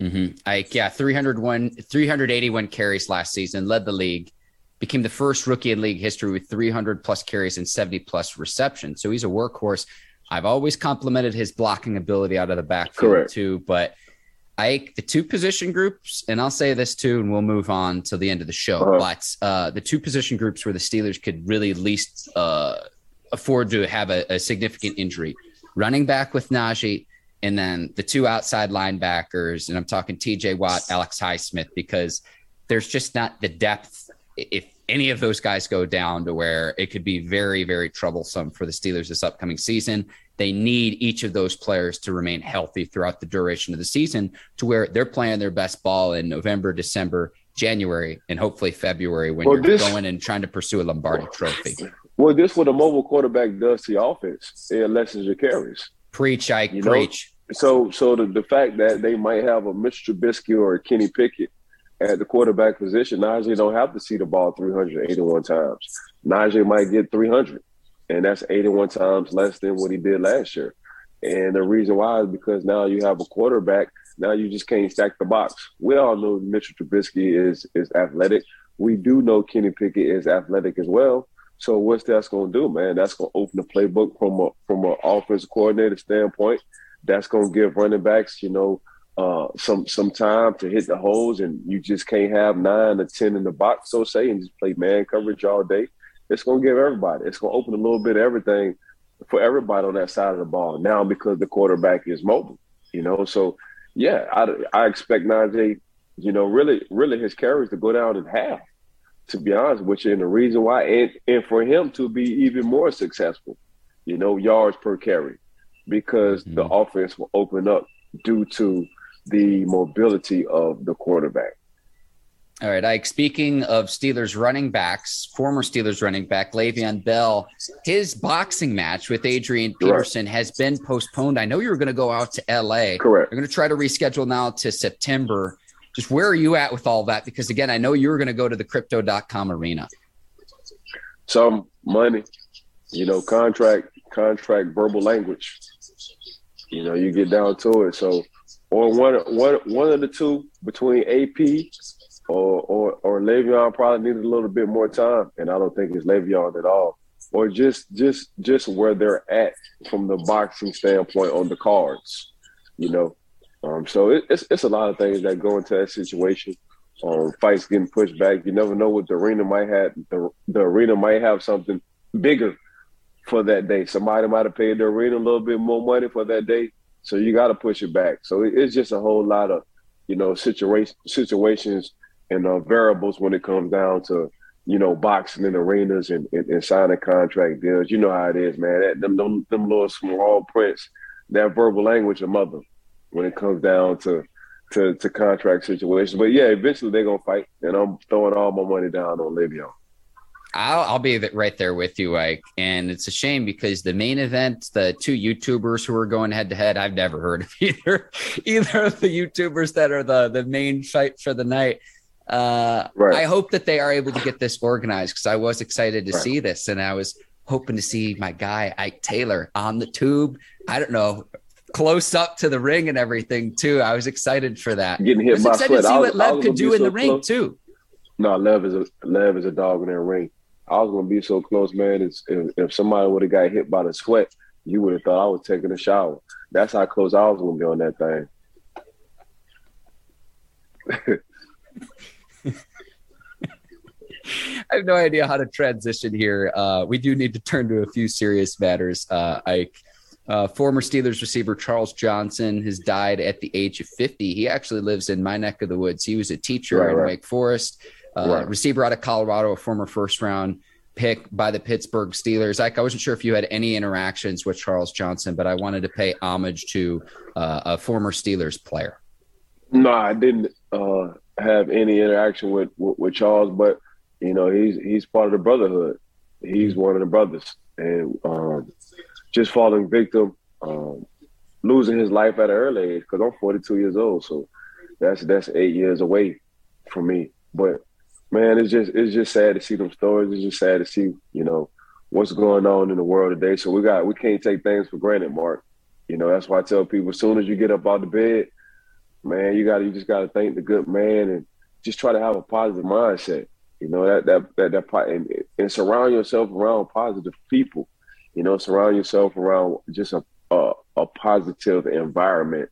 Mm-hmm. Like yeah, 301, 381 carries last season, led the league became the first rookie in league history with 300 plus carries and 70 plus receptions. So he's a workhorse. I've always complimented his blocking ability out of the backfield Correct. too, but I the two position groups, and I'll say this too, and we'll move on to the end of the show. Uh-huh. But uh, the two position groups where the Steelers could really least uh, afford to have a, a, significant injury: running back with Najee, and then the two outside linebackers. And I'm talking T.J. Watt, Alex Highsmith, because there's just not the depth if any of those guys go down to where it could be very, very troublesome for the Steelers this upcoming season, they need each of those players to remain healthy throughout the duration of the season to where they're playing their best ball in November, December, January, and hopefully February when well, you're this, going and trying to pursue a Lombardi trophy. Well, this what a mobile quarterback does to your offense. It lessens your carries. Preach, I you preach. Know? So so the, the fact that they might have a Mr. Trubisky or a Kenny Pickett at the quarterback position, Najee don't have to see the ball 381 times. Najee might get 300, and that's 81 times less than what he did last year. And the reason why is because now you have a quarterback. Now you just can't stack the box. We all know Mitchell Trubisky is is athletic. We do know Kenny Pickett is athletic as well. So what's that's going to do, man? That's going to open the playbook from a from an offensive coordinator standpoint. That's going to give running backs, you know, uh, some some time to hit the holes, and you just can't have nine or ten in the box, so say, and just play man coverage all day. It's going to give everybody. It's going to open a little bit of everything for everybody on that side of the ball now because the quarterback is mobile. You know, so yeah, I, I expect Najee, you know, really really his carries to go down in half. To be honest with you, and the reason why, and, and for him to be even more successful, you know, yards per carry because mm-hmm. the offense will open up due to the mobility of the quarterback. All right, Ike. Speaking of Steelers running backs, former Steelers running back Le'Veon Bell, his boxing match with Adrian Peterson right. has been postponed. I know you were going to go out to LA. Correct. You're going to try to reschedule now to September. Just where are you at with all that? Because again, I know you were going to go to the crypto.com arena. Some money, you know, contract, contract, verbal language. You know, you get down to it. So, or one, one, one of the two between AP or or or Le'Veon probably needed a little bit more time, and I don't think it's Le'Veon at all. Or just just just where they're at from the boxing standpoint on the cards, you know. Um, so it, it's it's a lot of things that go into that situation. Um, fights getting pushed back. You never know what the arena might have. The the arena might have something bigger for that day. Somebody might have paid the arena a little bit more money for that day, so you got to push it back. So it, it's just a whole lot of you know situation situations and uh, variables when it comes down to you know boxing in arenas and, and, and, signing contract deals. You know how it is, man. That, them, them them little small prints, that verbal language of mother when it comes down to to to contract situations. But yeah, eventually they're gonna fight, and I'm throwing all my money down on Le'Veon. I'll, I'll be right there with you, Ike. And it's a shame because the main event, the two YouTubers who are going head to head, I've never heard of either either of the YouTubers that are the the main fight for the night. Uh, right. I hope that they are able to get this organized because I was excited to right. see this, and I was hoping to see my guy Ike Taylor on the tube. I don't know, close up to the ring and everything too. I was excited for that. Getting hit I was by excited to see what Lev could do in so the ring close. too. No, Lev is a Lev is a dog in that ring. I was gonna be so close, man. If, if somebody would have got hit by the sweat, you would have thought I was taking a shower. That's how close I was gonna be on that thing. I have no idea how to transition here. Uh, we do need to turn to a few serious matters. Uh, Ike, uh, former Steelers receiver Charles Johnson has died at the age of 50. He actually lives in my neck of the woods. He was a teacher right, in right. Wake Forest, uh, right. receiver out of Colorado, a former first round pick by the Pittsburgh Steelers. I wasn't sure if you had any interactions with Charles Johnson, but I wanted to pay homage to uh, a former Steelers player. No, I didn't uh, have any interaction with, with, with Charles, but you know, he's he's part of the brotherhood. He's one of the brothers, and um, just falling victim, um, losing his life at an early age because I'm 42 years old. So that's that's eight years away from me. But man, it's just it's just sad to see them stories. It's just sad to see you know what's going on in the world today. So we got we can't take things for granted, Mark. You know that's why I tell people as soon as you get up out of bed, man, you got you just got to thank the good man and just try to have a positive mindset. You know that that that that and, and surround yourself around positive people. You know, surround yourself around just a a, a positive environment.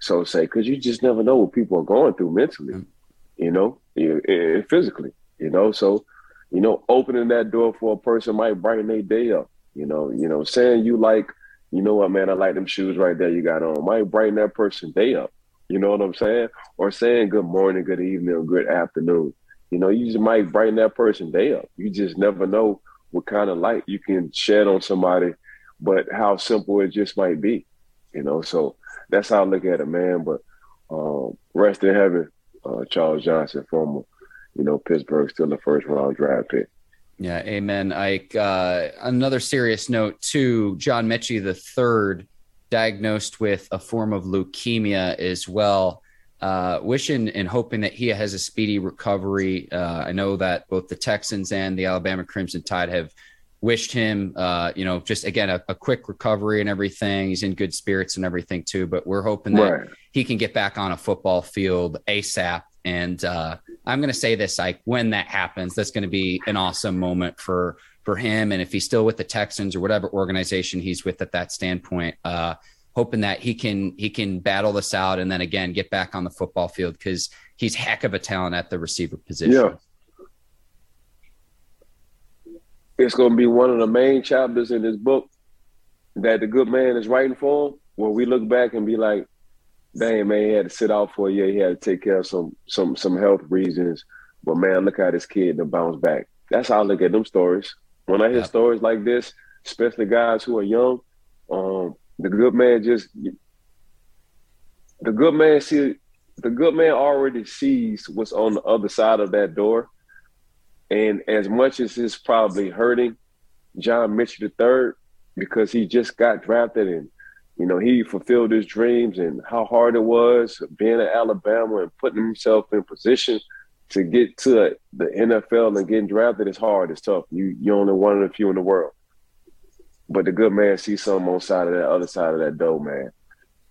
So say, because you just never know what people are going through mentally. Mm-hmm. You know, and physically. You know, so you know, opening that door for a person might brighten their day up. You know, you know, saying you like, you know what, man, I like them shoes right there you got on, might brighten that person day up. You know what I'm saying? Or saying good morning, good evening, or good afternoon. You know, you just might brighten that person day up. You just never know what kind of light you can shed on somebody, but how simple it just might be. You know, so that's how I look at it, man. But um, rest in heaven, uh, Charles Johnson, former, you know, Pittsburgh, still the first round draft pick. Yeah, amen. Ike. Uh, another serious note too. John Metchie the third, diagnosed with a form of leukemia as well uh, wishing and hoping that he has a speedy recovery. Uh, I know that both the Texans and the Alabama Crimson Tide have wished him, uh, you know, just again a, a, quick recovery and everything. He's in good spirits and everything too. But we're hoping that right. he can get back on a football field ASAP. And uh, I'm going to say this, like when that happens, that's going to be an awesome moment for for him. And if he's still with the Texans or whatever organization he's with at that standpoint, uh, hoping that he can he can battle this out and then again get back on the football field because he's heck of a talent at the receiver position. Yeah. It's going to be one of the main chapters in this book that the good man is writing for him, where we look back and be like, dang man, he had to sit out for a year. He had to take care of some some some health reasons. But man, look at this kid to bounce back. That's how I look at them stories. When I hear stories like this, especially guys who are young, um, the good man just the good man see the good man already sees what's on the other side of that door. And as much as it's probably hurting John Metchie III because he just got drafted and you know he fulfilled his dreams and how hard it was being at Alabama and putting himself in position to get to the NFL and getting drafted is hard. It's tough. You you only one of the few in the world. But the good man sees something on side of that other side of that door, man.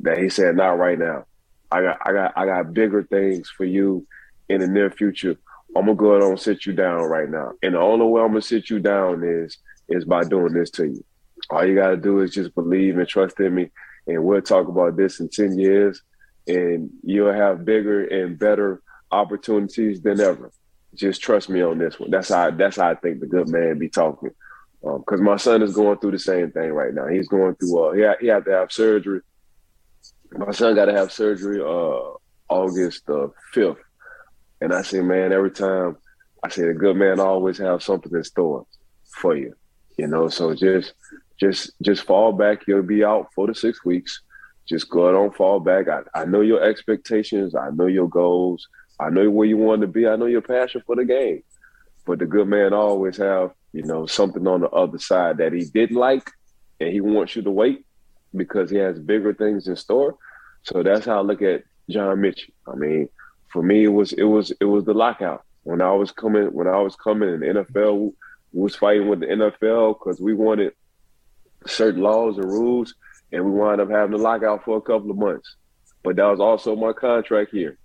That he said, not right now. I got I got I got bigger things for you in the near future. I'm gonna go ahead and sit you down right now. And the only way I'm gonna sit you down is is by doing this to you. All you gotta do is just believe and trust in me, and we'll talk about this in ten years, and you'll have bigger and better opportunities than ever. Just trust me on this one. That's how that's how I think the good man be talking. Because um, my son is going through the same thing right now. He's going through. Uh, he had, he had to have surgery. My son got to have surgery uh, August the fifth, and I say, man, every time I say the good man always have something in store for you. You know, so just just just fall back. You'll be out for the six weeks. Just go don't fall back. I, I know your expectations. I know your goals. I know where you want to be. I know your passion for the game. But the good man always have, you know, something on the other side that he didn't like and he wants you to wait because he has bigger things in store. So that's how I look at John Mitchell. I mean, for me it was it was it was the lockout. When I was coming when I was coming in the NFL was fighting with the NFL because we wanted certain laws and rules and we wound up having a lockout for a couple of months. But that was also my contract here.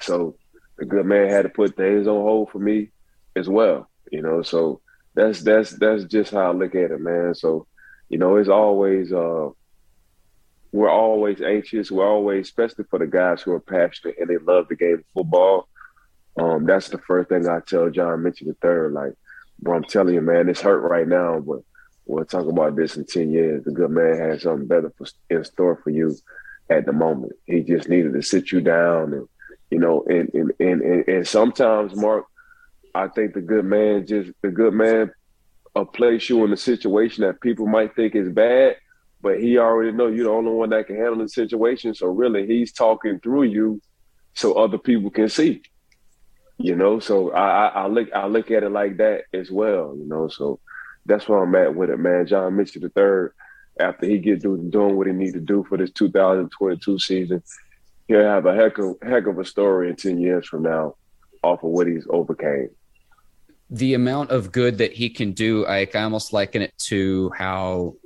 So the good man had to put things on hold for me as well. You know, so that's that's that's just how I look at it, man. So, you know, it's always uh we're always anxious. We're always, especially for the guys who are passionate and they love the game of football. Um, that's the first thing I tell John Mitchell the third. Like, bro, I'm telling you, man, it's hurt right now, but we'll talk about this in ten years. The good man has something better for, in store for you at the moment. He just needed to sit you down and you know, and and and and, and sometimes, Mark, I think the good man just the good man uh, place you in a situation that people might think is bad, but he already know you're the only one that can handle the situation. So really, he's talking through you, so other people can see. You know, so I, I, I look I look at it like that as well. You know, so that's where I'm at with it, man. John Mitchell the third, after he get doing what he need to do for this 2022 season, he'll have a heck of heck of a story in ten years from now, off of what he's overcame. The amount of good that he can do, I, I almost liken it to how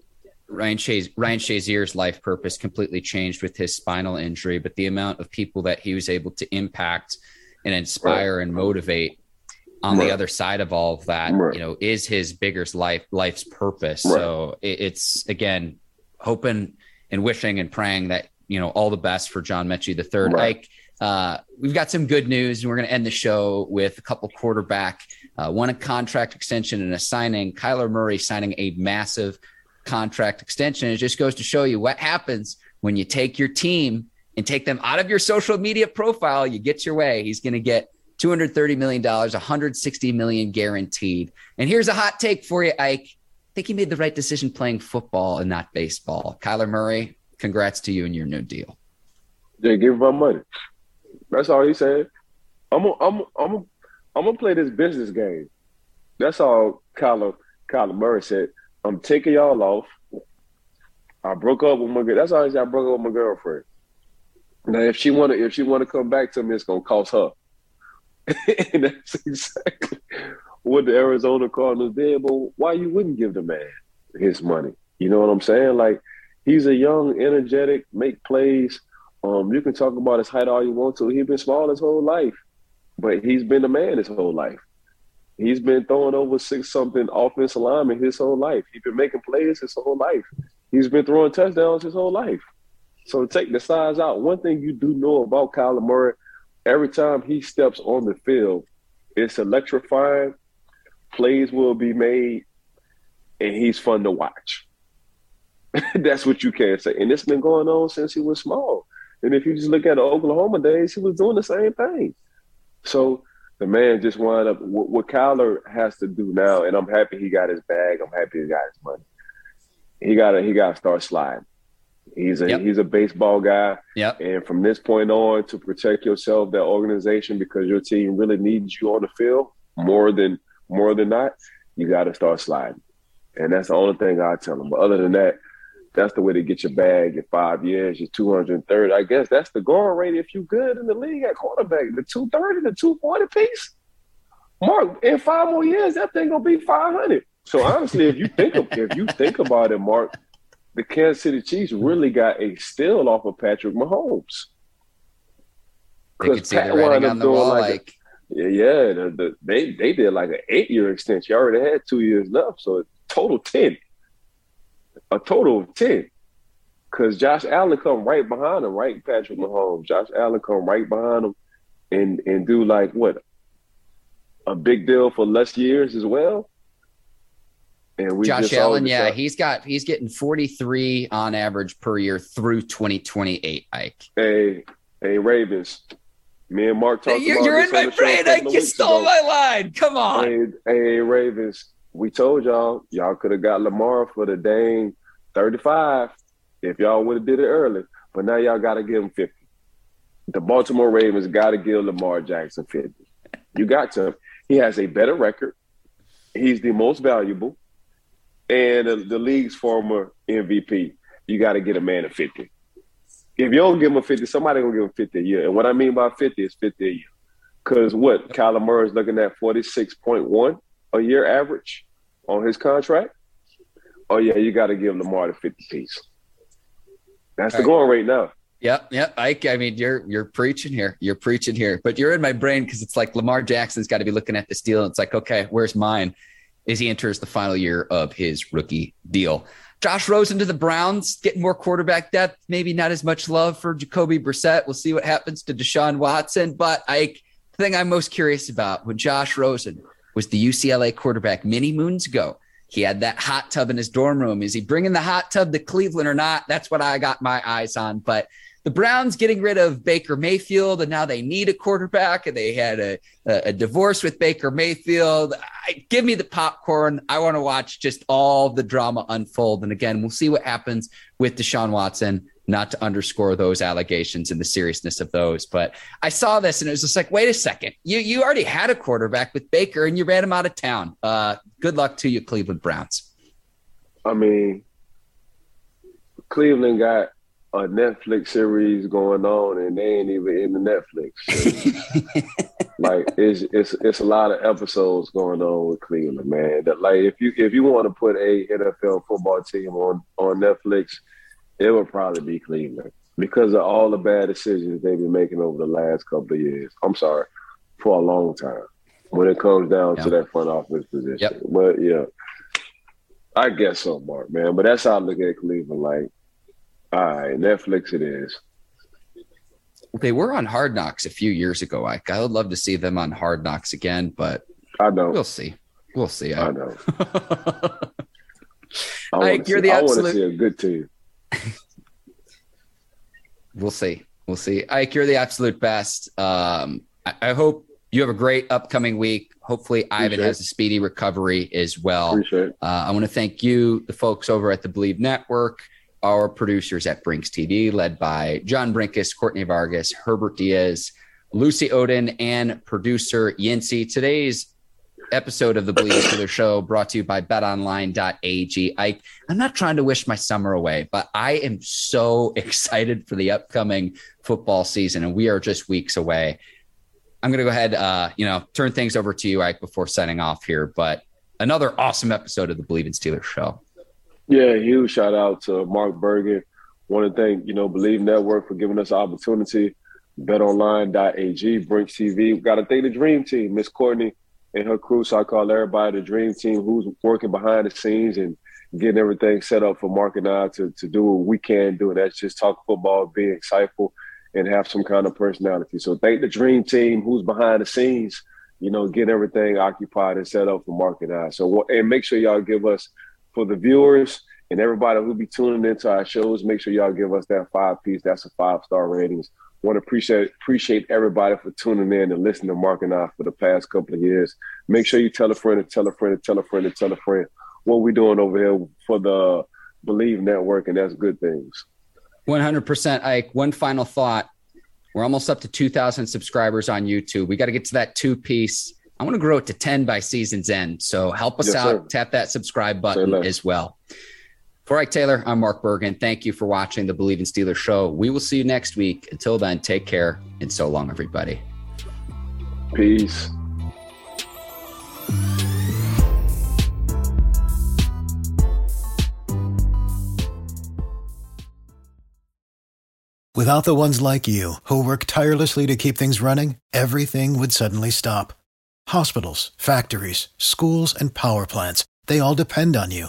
Ryan Shazier, Ryan Shazier's life purpose completely changed with his spinal injury, but the amount of people that he was able to impact and inspire right. and motivate on right. the other side of all of that, right. you know, is his biggest life life's purpose. So it, it's again hoping and wishing and praying that you know, all the best for John Metchie the third. Ike, uh, we've got some good news, and we're going to end the show with a couple quarterback, uh, one a contract extension and a signing. Kyler Murray signing a massive contract extension. It just goes to show you what happens when you take your team and take them out of your social media profile. You get your way. He's going to get $230 million, 160 million guaranteed. And here's a hot take for you, Ike. I think he made the right decision playing football and not baseball. Kyler Murray, Congrats to you and your new deal. Yeah, give him my money. That's all he said. I'm gonna, I'm, I'm, I'm, I'm gonna play this business game. That's all. Kyler, Kyler Murray said. I'm taking y'all off. I broke up with my girl. That's all he said. I broke up with my girlfriend. Now, if she wanna, if she wanna come back to me, it's gonna cost her. and that's exactly what the Arizona Cardinals did. But why you wouldn't give the man his money? You know what I'm saying? Like he's a young, energetic, make plays. Um, you can talk about his height all you want to. He's been small his whole life, but he's been a man his whole life. He's been throwing over six something offensive linemen his whole life. He's been making plays his whole life. He's been throwing touchdowns his whole life. So take the size out. One thing you do know about Kyler Murray, every time he steps on the field, it's electrifying. Plays will be made, and he's fun to watch. That's what you can say. And it's been going on since he was small. And if you just look at the Oklahoma days, he was doing the same thing. So the man just wound up what, what Kyler has to do now, and I'm happy he got his bag. I'm happy he got his money. He gotta he gotta start sliding. He's a Yep. he's a baseball guy. Yep. And from this point on, to protect yourself, that organization, because your team really needs you on the field more than more than not, you got to start sliding. And that's the only thing I tell him. But other than that, that's the way to get your bag in five years. You're 230. I guess that's the going rate if you're good in the league at quarterback. The 230, the 240 piece. Mark, in five more years, that thing gonna be 500. So honestly, if you think of, if you think about it, Mark, the Kansas City Chiefs really got a steal off of Patrick Mahomes. See the writing on the wall. like, Like, yeah, yeah the, the, they they did like an eight year extension. You already had two years left, so total ten, a total of ten. Because Josh Allen come right behind him, right? Patrick Mahomes. Josh Allen come right behind him, and and do like what a big deal for less years as well. And we Josh just Allen, yeah, decided- he's got he's getting 43 on average per year through 2028. Ike, Hey, hey, Ravens. Me and Mark talked you're, about you're this in my the show a brain. couple Ike, you stole ago. my line. Come on. Hey, hey, Ravens. We told y'all y'all could have got Lamar for the dang 35 if y'all would have did it early. But now y'all got to give him 50. The Baltimore Ravens got to give Lamar Jackson 50. You got to. He has a better record. He's the most valuable, and the, the league's former MVP. You got to get a man a 50. If you don't give him a 50, somebody gonna give him 50 a year. And what I mean by 50 is 50 a year. Because what Kyler Murray is looking at 46.1 a year average on his contract. Oh yeah, you got to give Lamar the 50 piece. That's the Right. going rate now. Yep, yep. Ike, I mean, you're you're preaching here. You're preaching here. But you're in my brain because it's like Lamar Jackson's got to be looking at this deal. And it's like, okay, where's mine? As he enters the final year of his rookie deal. Josh Rosen to the Browns, getting more quarterback depth, maybe not as much love for Jacoby Brissett. We'll see what happens to Deshaun Watson. But Ike, the thing I'm most curious about when Josh Rosen was the UCLA quarterback many moons ago. He had that hot tub in his dorm room. Is he bringing the hot tub to Cleveland or not? That's what I got my eyes on. But the Browns getting rid of Baker Mayfield, and now they need a quarterback, and they had a, a, divorce with Baker Mayfield. I, give me the popcorn. I want to watch just all the drama unfold. And again, we'll see what happens with Deshaun Watson. Not to underscore those allegations and the seriousness of those, but I saw this and it was just like, wait a second, you you already had a quarterback with Baker and you ran him out of town. Uh, good luck to you, Cleveland Browns. I mean, Cleveland got a Netflix series going on, and they ain't even in the Netflix. So, like, it's it's it's a lot of episodes going on with Cleveland, man. That like, if you if you want to put a NFL football team on on Netflix, it would probably be Cleveland because of all the bad decisions they've been making over the last couple of years. I'm sorry, for a long time. When it comes down to that front office position, Yep. but yeah. I guess so, Mark, man. But that's how I look at Cleveland. Like, all right, Netflix it is. They were on Hard Knocks a few years ago. I, I would love to see them on Hard Knocks again, but I know. we'll see. We'll see. I know. I Ike, want to you're see, the I wanna absolute- see a good team. we'll see. We'll see. Ike, you're the absolute best. Um, I, I hope you have a great upcoming week. Hopefully, Ivan Appreciate has a speedy recovery as well. Appreciate. Uh, I want to thank you, the folks over at the Bleav Network, our producers at Brinks TV, led by John Brinkus, Courtney Vargas, Herbert Diaz, Lucy Odin, and producer Yincy. Today's episode of the Bleav Steelers show brought to you by betonline.ag. I, I'm not trying to wish my summer away, but I am so excited for the upcoming football season, and we are just weeks away. I'm going to go ahead, uh, you know, turn things over to you, Ike, before signing off here. But another awesome episode of the Bleav in Steelers show. Yeah, huge shout out to Mark Bergen. Want to thank, you know, Bleav Network for giving us the opportunity. BetOnline.ag, Brinks TV. Got to thank the Dream Team, Miss Courtney and her crew. So I call everybody the Dream Team who's working behind the scenes and getting everything set up for Mark and I to, to do what we can do. And that's just talk football, be insightful, and have some kind of personality. So thank the Dream Team who's behind the scenes, you know, getting everything occupied and set up for Mark and I. So, and make sure y'all give us, for the viewers and everybody who'll be tuning into our shows, make sure y'all give us that five piece. That's a five star ratings. Want to appreciate appreciate everybody for tuning in and listening to Mark and I for the past couple of years. Make sure you tell a friend and tell a friend and tell a friend and tell a friend what we're doing over here for the Bleav Network, and that's good things. 100% Ike. One final thought. We're almost up to 2,000 subscribers on YouTube. We got to get to that two piece. I want to grow it to 10 by season's end. So help us yes, out. Sir. Tap that subscribe button as well. For Ike Taylor, I'm Mark Bergen. Thank you for watching the Bleav in Steelers show. We will see you next week. Until then, take care and so long, everybody. Peace. Without the ones like you, who work tirelessly to keep things running, everything would suddenly stop. Hospitals, factories, schools, and power plants, they all depend on you.